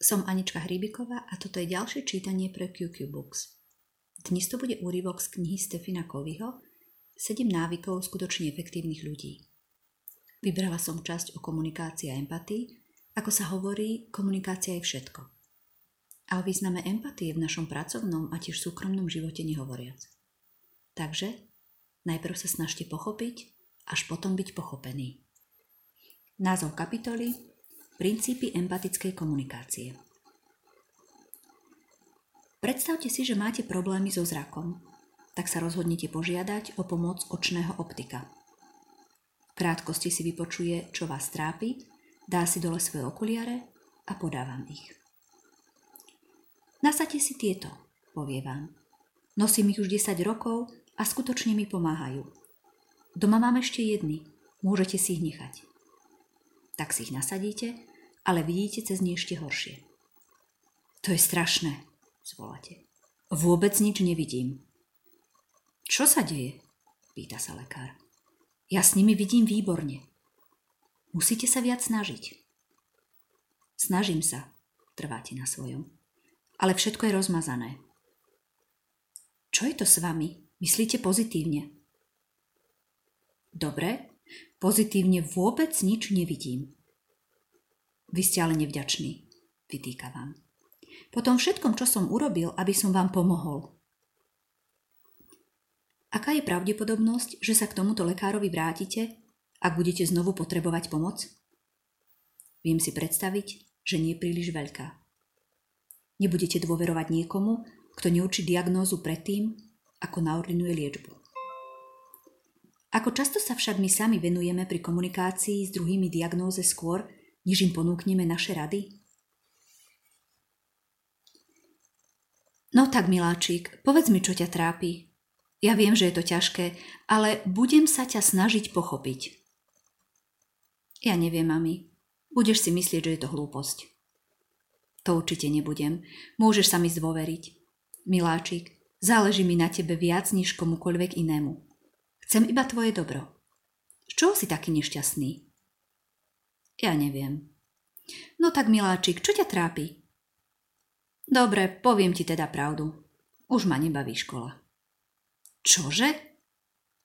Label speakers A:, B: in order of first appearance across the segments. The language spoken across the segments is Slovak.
A: Som Anička Hrybiková a toto je ďalšie čítanie pre QQ Books. Dnes to bude úryvok z knihy Stefina Kovyho 7 návykov skutočne efektívnych ľudí. Vybrala som časť o komunikácii a empatii. Ako sa hovorí, komunikácia je všetko. A o význame empatie v našom pracovnom a tiež súkromnom živote nehovoriac. Takže najprv sa snažte pochopiť, až potom byť pochopený. Názov kapitoly Princípy empatickej komunikácie. Predstavte si, že máte problémy so zrakom, tak sa rozhodnite požiadať o pomoc očného optika. V krátkosti si vypočuje, čo vás trápi, dá si dole svoje okuliare a podávam ich. Nasadte si tieto, povie vám. Nosím ich už 10 rokov a skutočne mi pomáhajú. Doma mám ešte jedny, môžete si ich nechať. Tak si ich nasadíte ale vidíte cez ne ešte horšie. To je strašné, zvoláte. Vôbec nič nevidím. Čo sa deje? Pýta sa lekár. Ja s nimi vidím výborne. Musíte sa viac snažiť. Snažím sa, trváte na svojom. Ale všetko je rozmazané. Čo je to s vami? Myslíte pozitívne? Dobre, pozitívne vôbec nič nevidím. Vy ste ale nevďační, vytýka vám. Po tom všetkom, čo som urobil, aby som vám pomohol. Aká je pravdepodobnosť, že sa k tomuto lekárovi vrátite, ak budete znovu potrebovať pomoc? Viem si predstaviť, že nie je príliš veľká. Nebudete dôverovať niekomu, kto neurčí diagnózu predtým, ako naordinuje liečbu. Ako často sa však my sami venujeme pri komunikácii s druhými diagnóze skôr, než im ponúkneme naše rady? No tak, miláčik, povedz mi, čo ťa trápi. Ja viem, že je to ťažké, ale budem sa ťa snažiť pochopiť. Ja neviem, mami. Budeš si myslieť, že je to hlúposť. To určite nebudem. Môžeš sa mi zdôveriť. Miláčik, záleží mi na tebe viac než komukoľvek inému. Chcem iba tvoje dobro. Z čoho si taký nešťastný? Ja neviem. No tak, miláčik, čo ťa trápi? Dobre, poviem ti teda pravdu. Už ma nebaví škola. Čože?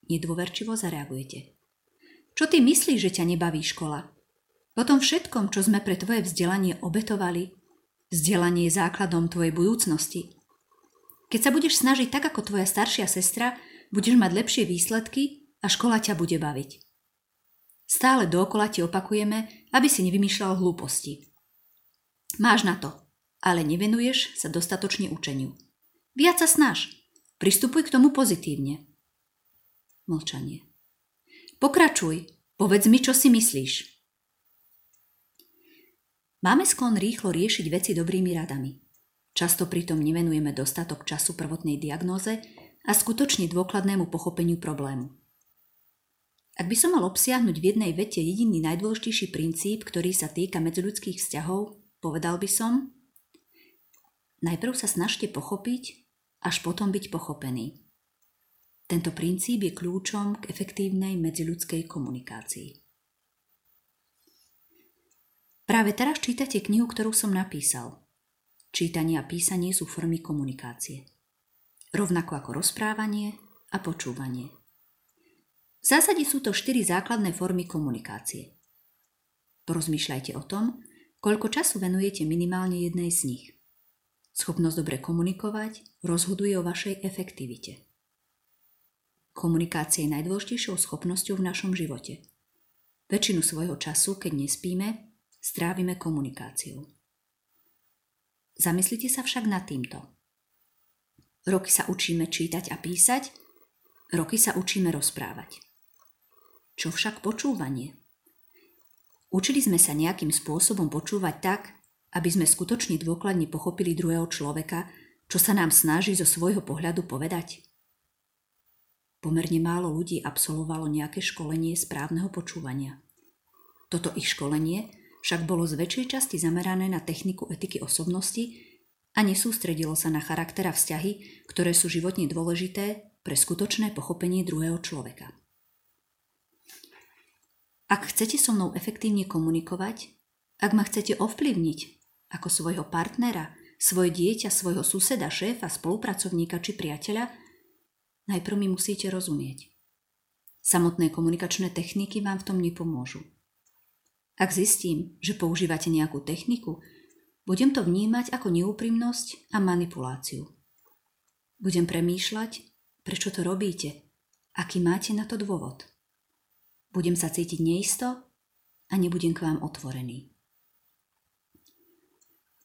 A: Nedôverčivo zareagujete. Čo ty myslíš, že ťa nebaví škola? Po tom všetkom, čo sme pre tvoje vzdelanie obetovali, vzdelanie je základom tvojej budúcnosti. Keď sa budeš snažiť tak ako tvoja staršia sestra, budeš mať lepšie výsledky a škola ťa bude baviť. Stále dookola ti opakujeme, aby si nevymýšľal hlúposti. Máš na to, ale nevenuješ sa dostatočne učeniu. Viac sa snaž. Pristupuj k tomu pozitívne. Mlčanie. Pokračuj. Povedz mi, čo si myslíš. Máme sklon rýchlo riešiť veci dobrými radami. Často pritom nevenujeme dostatok času prvotnej diagnóze a skutočne dôkladnému pochopeniu problému. Ak by som mal obsiahnuť v jednej vete jediný najdôležitejší princíp, ktorý sa týka medziludských vzťahov, povedal by som Najprv sa snažte pochopiť, až potom byť pochopený. Tento princíp je kľúčom k efektívnej medziludskej komunikácii. Práve teraz čítate knihu, ktorú som napísal. Čítanie a písanie sú formy komunikácie. Rovnako ako rozprávanie a počúvanie. V zásade sú to štyri základné formy komunikácie. Porozmýšľajte o tom, koľko času venujete minimálne jednej z nich. Schopnosť dobre komunikovať rozhoduje o vašej efektivite. Komunikácia je najdôležitejšou schopnosťou v našom živote. Väčšinu svojho času, keď nespíme, strávime komunikáciou. Zamyslite sa však nad týmto. Roky sa učíme čítať a písať, roky sa učíme rozprávať. Čo však počúvanie? Učili sme sa nejakým spôsobom počúvať tak, aby sme skutočne dôkladne pochopili druhého človeka, čo sa nám snaží zo svojho pohľadu povedať? Pomerne málo ľudí absolvovalo nejaké školenie správneho počúvania. Toto ich školenie však bolo z väčšej časti zamerané na techniku etiky osobnosti a nesústredilo sa na charakter a vzťahy, ktoré sú životne dôležité pre skutočné pochopenie druhého človeka. Ak chcete so mnou efektívne komunikovať, ak ma chcete ovplyvniť, ako svojho partnera, svoje dieťa, svojho suseda, šéfa, spolupracovníka či priateľa, najprv mi musíte rozumieť. Samotné komunikačné techniky vám v tom nepomôžu. Ak zistím, že používate nejakú techniku, budem to vnímať ako neúprimnosť a manipuláciu. Budem premýšľať, prečo to robíte, aký máte na to dôvod. Budem sa cítiť neisto a nebudem k vám otvorený.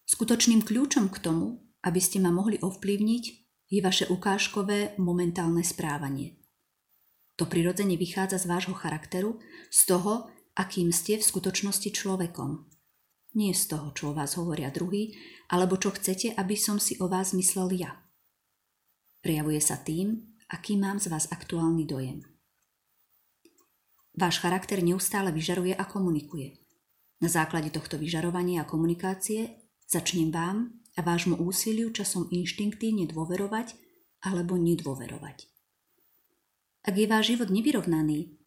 A: Skutočným kľúčom k tomu, aby ste ma mohli ovplyvniť, je vaše ukážkové momentálne správanie. To prirodzene vychádza z vášho charakteru, z toho, akým ste v skutočnosti človekom. Nie z toho, čo o vás hovoria druhý, alebo čo chcete, aby som si o vás myslel ja. Prejavuje sa tým, aký mám z vás aktuálny dojem. Váš charakter neustále vyžaruje a komunikuje. Na základe tohto vyžarovania a komunikácie začnem vám a vášmu úsiliu časom inštinktívne dôverovať alebo nedôverovať. Ak je váš život nevyrovnaný,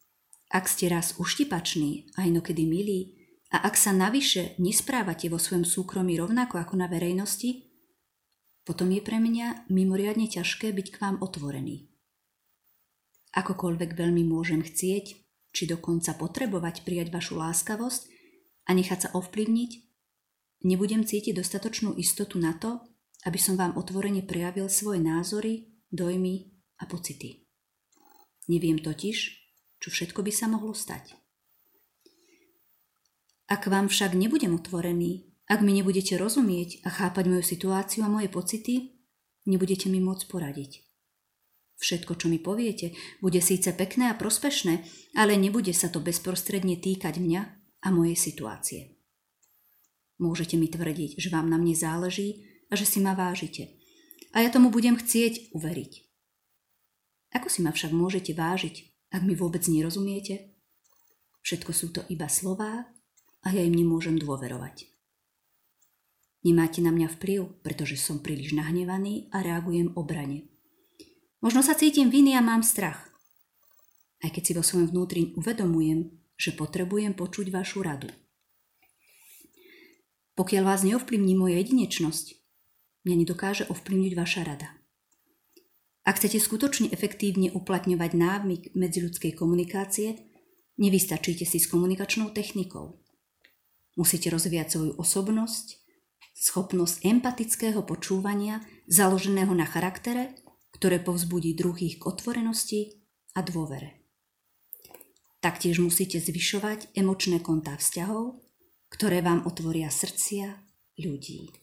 A: ak ste raz uštipační a inokedy milí, a ak sa navyše nesprávate vo svojom súkromí rovnako ako na verejnosti, potom je pre mňa mimoriadne ťažké byť k vám otvorený. Akokoľvek veľmi môžem chcieť, či dokonca potrebovať prijať vašu láskavosť a nechať sa ovplyvniť, nebudem cítiť dostatočnú istotu na to, aby som vám otvorene prejavil svoje názory, dojmy a pocity. Neviem totiž, čo všetko by sa mohlo stať. Ak vám však nebudem otvorený, ak mi nebudete rozumieť a chápať moju situáciu a moje pocity, nebudete mi môcť poradiť. Všetko, čo mi poviete, bude síce pekné a prospešné, ale nebude sa to bezprostredne týkať mňa a mojej situácie. Môžete mi tvrdiť, že vám na mne záleží a že si ma vážite. A ja tomu budem chcieť uveriť. Ako si ma však môžete vážiť, ak mi vôbec nerozumiete? Všetko sú to iba slová a ja im nemôžem dôverovať. Nemáte na mňa vplyv, pretože som príliš nahnevaný a reagujem obrane. Možno sa cítim viny a mám strach. Aj keď si vo svojom vnútri uvedomujem, že potrebujem počuť vašu radu. Pokiaľ vás neovplyvní moja jedinečnosť, mňa nedokáže ovplyvniť vaša rada. Ak chcete skutočne efektívne uplatňovať návyk medziľudskej komunikácie, nevystačíte si s komunikačnou technikou. Musíte rozvíjať svoju osobnosť, schopnosť empatického počúvania založeného na charaktere, ktoré povzbudí druhých k otvorenosti a dôvere. Taktiež musíte zvyšovať emočné kontá vzťahov, ktoré vám otvoria srdcia ľudí.